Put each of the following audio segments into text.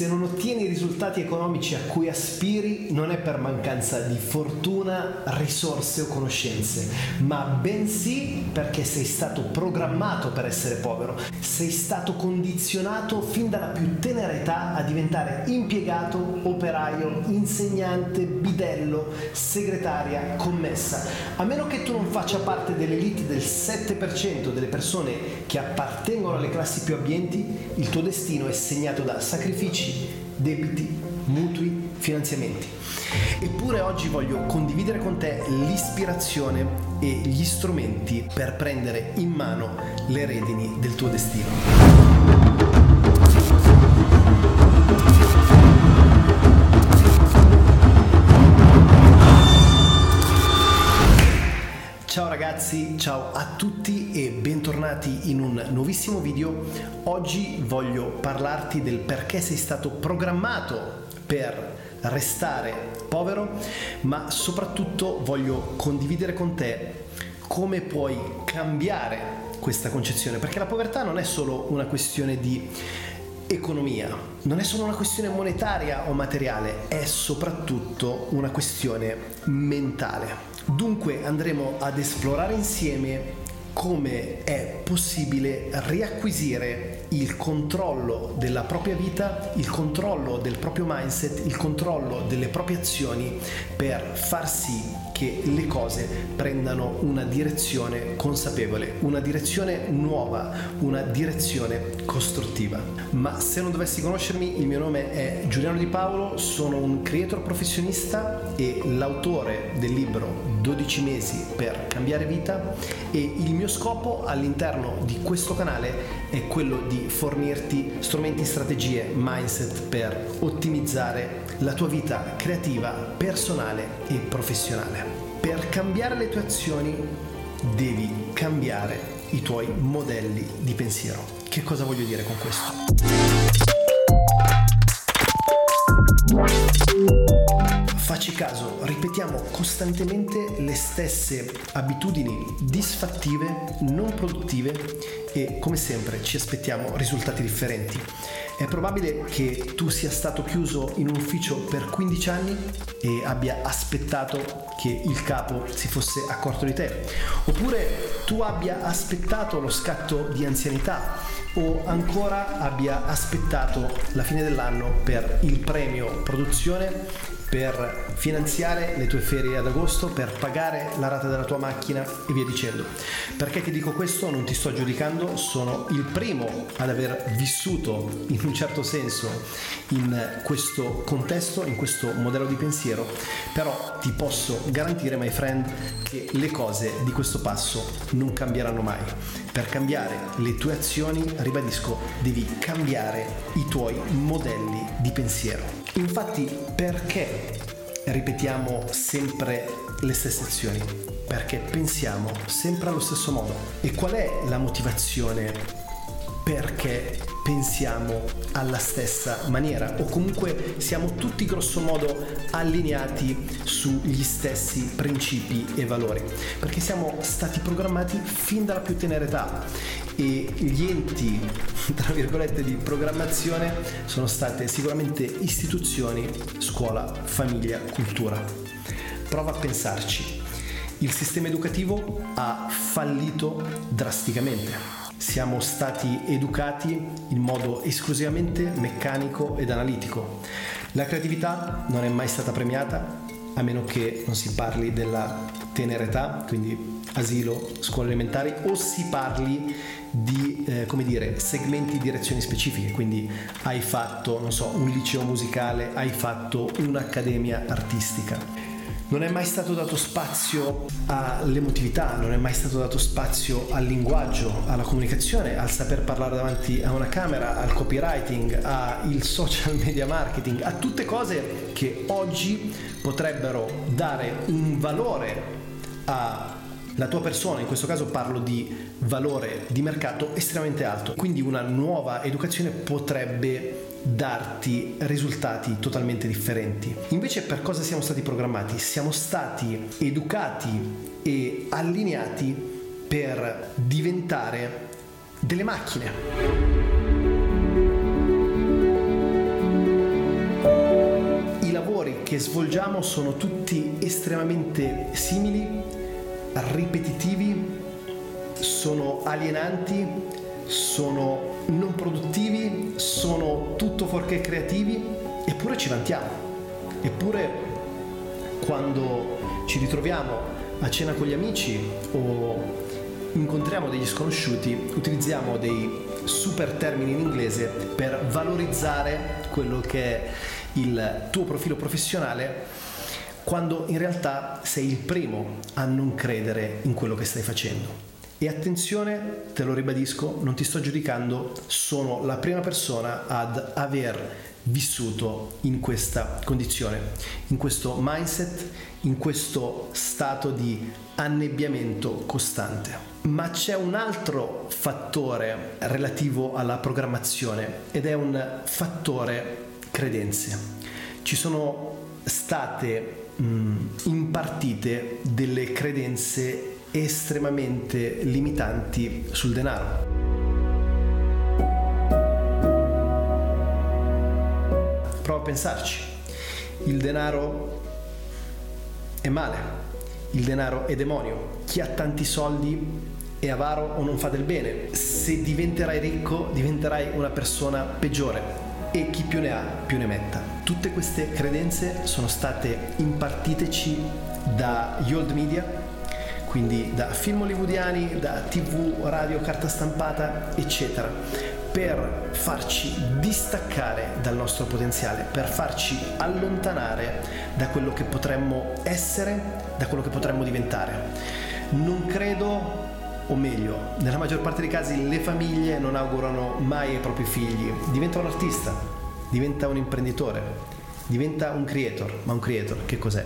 se non ottieni i risultati economici a cui aspiri non è per mancanza di fortuna, risorse o conoscenze, ma bensì perché sei stato programmato per essere povero, sei stato condizionato fin dalla più tenera età a diventare impiegato, operaio, insegnante, bidello, segretaria, commessa. A meno che tu non faccia parte dell'elite del 7% delle persone che appartengono alle classi più abbienti, il tuo destino è segnato da sacrifici, debiti, mutui, finanziamenti. Eppure oggi voglio condividere con te l'ispirazione e gli strumenti per prendere in mano le redini del tuo destino. Ragazzi, ciao a tutti e bentornati in un nuovissimo video. Oggi voglio parlarti del perché sei stato programmato per restare povero, ma soprattutto voglio condividere con te come puoi cambiare questa concezione, perché la povertà non è solo una questione di economia, non è solo una questione monetaria o materiale, è soprattutto una questione mentale. Dunque andremo ad esplorare insieme come è possibile riacquisire il controllo della propria vita, il controllo del proprio mindset, il controllo delle proprie azioni per far sì che le cose prendano una direzione consapevole, una direzione nuova, una direzione costruttiva. Ma se non dovessi conoscermi, il mio nome è Giuliano Di Paolo, sono un creator professionista e l'autore del libro 12 mesi per cambiare vita e il mio scopo all'interno di questo canale è quello di fornirti strumenti, strategie, mindset per ottimizzare la tua vita creativa, personale e professionale. Per cambiare le tue azioni devi cambiare i tuoi modelli di pensiero. Che cosa voglio dire con questo? Facci caso, ripetiamo costantemente le stesse abitudini disfattive, non produttive e come sempre ci aspettiamo risultati differenti. È probabile che tu sia stato chiuso in un ufficio per 15 anni e abbia aspettato che il capo si fosse accorto di te, oppure tu abbia aspettato lo scatto di anzianità o ancora abbia aspettato la fine dell'anno per il premio produzione per finanziare le tue ferie ad agosto, per pagare la rata della tua macchina e via dicendo. Perché ti dico questo? Non ti sto giudicando, sono il primo ad aver vissuto in un certo senso in questo contesto, in questo modello di pensiero, però ti posso garantire, my friend, che le cose di questo passo non cambieranno mai. Per cambiare le tue azioni, ribadisco, devi cambiare i tuoi modelli di pensiero. Infatti perché ripetiamo sempre le stesse azioni? Perché pensiamo sempre allo stesso modo. E qual è la motivazione perché pensiamo alla stessa maniera o comunque siamo tutti grossomodo allineati sugli stessi principi e valori perché siamo stati programmati fin dalla più tenera età e gli enti tra virgolette di programmazione sono state sicuramente istituzioni, scuola, famiglia, cultura. Prova a pensarci. Il sistema educativo ha fallito drasticamente siamo stati educati in modo esclusivamente meccanico ed analitico. La creatività non è mai stata premiata, a meno che non si parli della tenera età, quindi asilo, scuole elementari, o si parli di eh, come dire, segmenti di direzioni specifiche, quindi hai fatto, non so, un liceo musicale, hai fatto un'accademia artistica. Non è mai stato dato spazio all'emotività, non è mai stato dato spazio al linguaggio, alla comunicazione, al saper parlare davanti a una camera, al copywriting, al social media marketing, a tutte cose che oggi potrebbero dare un valore alla tua persona, in questo caso parlo di valore di mercato estremamente alto. Quindi una nuova educazione potrebbe darti risultati totalmente differenti. Invece per cosa siamo stati programmati? Siamo stati educati e allineati per diventare delle macchine. che svolgiamo sono tutti estremamente simili, ripetitivi, sono alienanti, sono non produttivi, sono tutto fuorché creativi, eppure ci vantiamo. Eppure quando ci ritroviamo a cena con gli amici o incontriamo degli sconosciuti, utilizziamo dei super termini in inglese per valorizzare quello che è il tuo profilo professionale quando in realtà sei il primo a non credere in quello che stai facendo. E attenzione, te lo ribadisco, non ti sto giudicando, sono la prima persona ad aver vissuto in questa condizione, in questo mindset, in questo stato di annebbiamento costante. Ma c'è un altro fattore relativo alla programmazione ed è un fattore credenze. Ci sono state mh, impartite delle credenze estremamente limitanti sul denaro. Prova a pensarci. Il denaro è male, il denaro è demonio. Chi ha tanti soldi è avaro o non fa del bene. Se diventerai ricco, diventerai una persona peggiore e chi più ne ha più ne metta. Tutte queste credenze sono state impartiteci dagli old media, quindi da film hollywoodiani, da tv, radio, carta stampata, eccetera, per farci distaccare dal nostro potenziale, per farci allontanare da quello che potremmo essere, da quello che potremmo diventare. Non credo o meglio, nella maggior parte dei casi le famiglie non augurano mai ai propri figli, diventa un artista, diventa un imprenditore, diventa un creator, ma un creator che cos'è?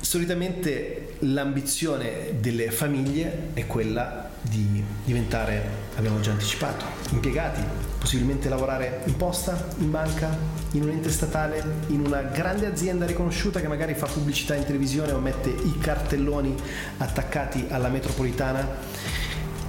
Solitamente l'ambizione delle famiglie è quella di diventare, abbiamo già anticipato, impiegati, possibilmente lavorare in posta, in banca, in un ente statale, in una grande azienda riconosciuta che magari fa pubblicità in televisione o mette i cartelloni attaccati alla metropolitana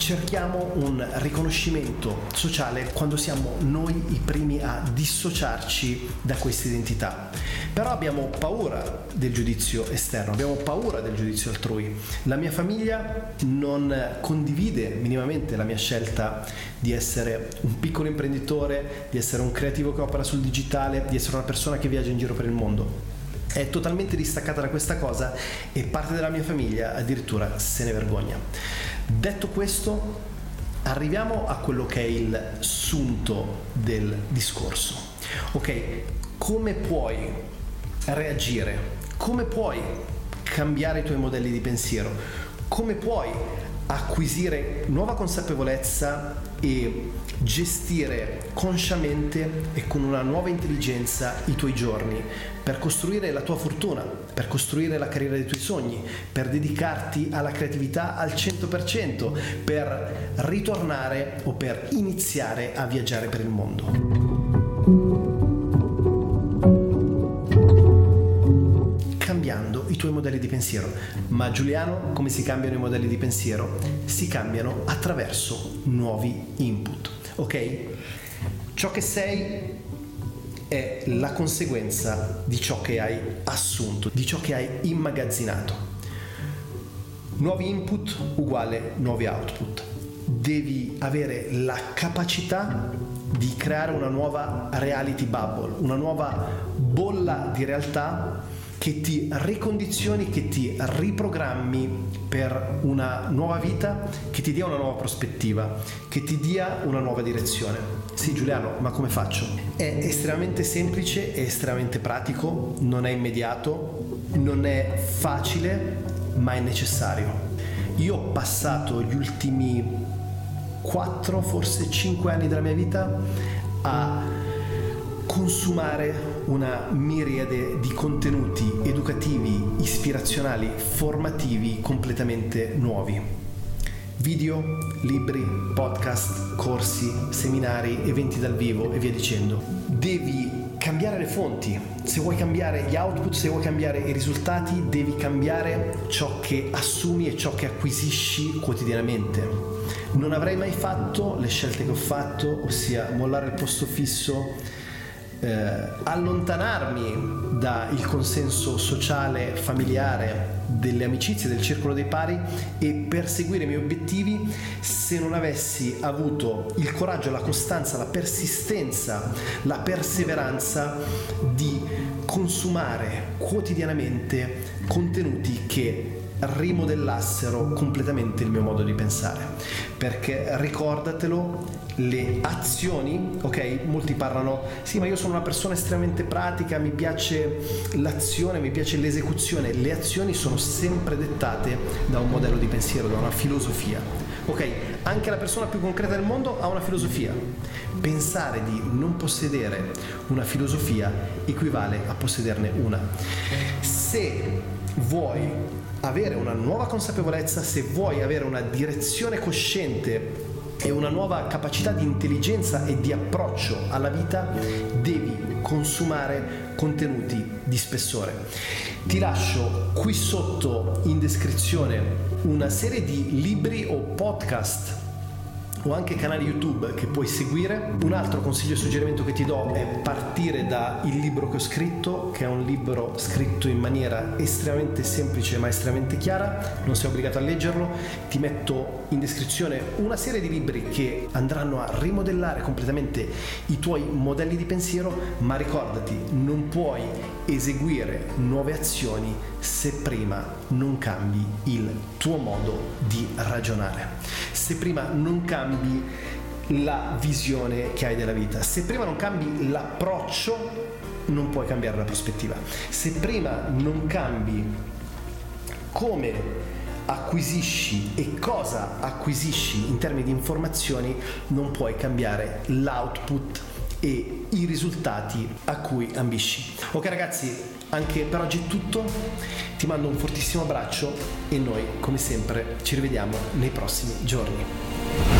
cerchiamo un riconoscimento sociale quando siamo noi i primi a dissociarci da questa identità. Però abbiamo paura del giudizio esterno, abbiamo paura del giudizio altrui. La mia famiglia non condivide minimamente la mia scelta di essere un piccolo imprenditore, di essere un creativo che opera sul digitale, di essere una persona che viaggia in giro per il mondo è totalmente distaccata da questa cosa e parte della mia famiglia addirittura se ne vergogna. Detto questo, arriviamo a quello che è il sunto del discorso. Ok, come puoi reagire? Come puoi cambiare i tuoi modelli di pensiero? Come puoi acquisire nuova consapevolezza e gestire consciamente e con una nuova intelligenza i tuoi giorni per costruire la tua fortuna, per costruire la carriera dei tuoi sogni, per dedicarti alla creatività al 100%, per ritornare o per iniziare a viaggiare per il mondo. Tuoi modelli di pensiero. Ma Giuliano, come si cambiano i modelli di pensiero? Si cambiano attraverso nuovi input. Ok? Ciò che sei è la conseguenza di ciò che hai assunto, di ciò che hai immagazzinato. Nuovi input uguale nuovi output. Devi avere la capacità di creare una nuova reality bubble, una nuova bolla di realtà che ti ricondizioni, che ti riprogrammi per una nuova vita, che ti dia una nuova prospettiva, che ti dia una nuova direzione. Sì Giuliano, ma come faccio? È estremamente semplice, è estremamente pratico, non è immediato, non è facile, ma è necessario. Io ho passato gli ultimi 4, forse 5 anni della mia vita a consumare una miriade di contenuti educativi, ispirazionali, formativi completamente nuovi. Video, libri, podcast, corsi, seminari, eventi dal vivo e via dicendo. Devi cambiare le fonti. Se vuoi cambiare gli output, se vuoi cambiare i risultati, devi cambiare ciò che assumi e ciò che acquisisci quotidianamente. Non avrei mai fatto le scelte che ho fatto, ossia mollare il posto fisso, eh, allontanarmi dal consenso sociale, familiare, delle amicizie, del circolo dei pari e perseguire i miei obiettivi se non avessi avuto il coraggio, la costanza, la persistenza, la perseveranza di consumare quotidianamente contenuti che rimodellassero completamente il mio modo di pensare. Perché ricordatelo, le azioni, ok? Molti parlano, sì, ma io sono una persona estremamente pratica, mi piace l'azione, mi piace l'esecuzione. Le azioni sono sempre dettate da un modello di pensiero, da una filosofia. Ok, anche la persona più concreta del mondo ha una filosofia. Pensare di non possedere una filosofia equivale a possederne una. Se vuoi avere una nuova consapevolezza, se vuoi avere una direzione cosciente e una nuova capacità di intelligenza e di approccio alla vita, devi consumare contenuti di spessore. Ti lascio qui sotto in descrizione una serie di libri o podcast o anche canali YouTube che puoi seguire. Un altro consiglio e suggerimento che ti do è partire dal libro che ho scritto, che è un libro scritto in maniera estremamente semplice ma estremamente chiara. Non sei obbligato a leggerlo. Ti metto in descrizione una serie di libri che andranno a rimodellare completamente i tuoi modelli di pensiero, ma ricordati, non puoi eseguire nuove azioni se prima non cambi il tuo modo di ragionare. Se prima non cambi la visione che hai della vita, se prima non cambi l'approccio, non puoi cambiare la prospettiva. Se prima non cambi come acquisisci e cosa acquisisci in termini di informazioni, non puoi cambiare l'output e i risultati a cui ambisci. Ok ragazzi, anche per oggi è tutto, ti mando un fortissimo abbraccio e noi come sempre ci rivediamo nei prossimi giorni.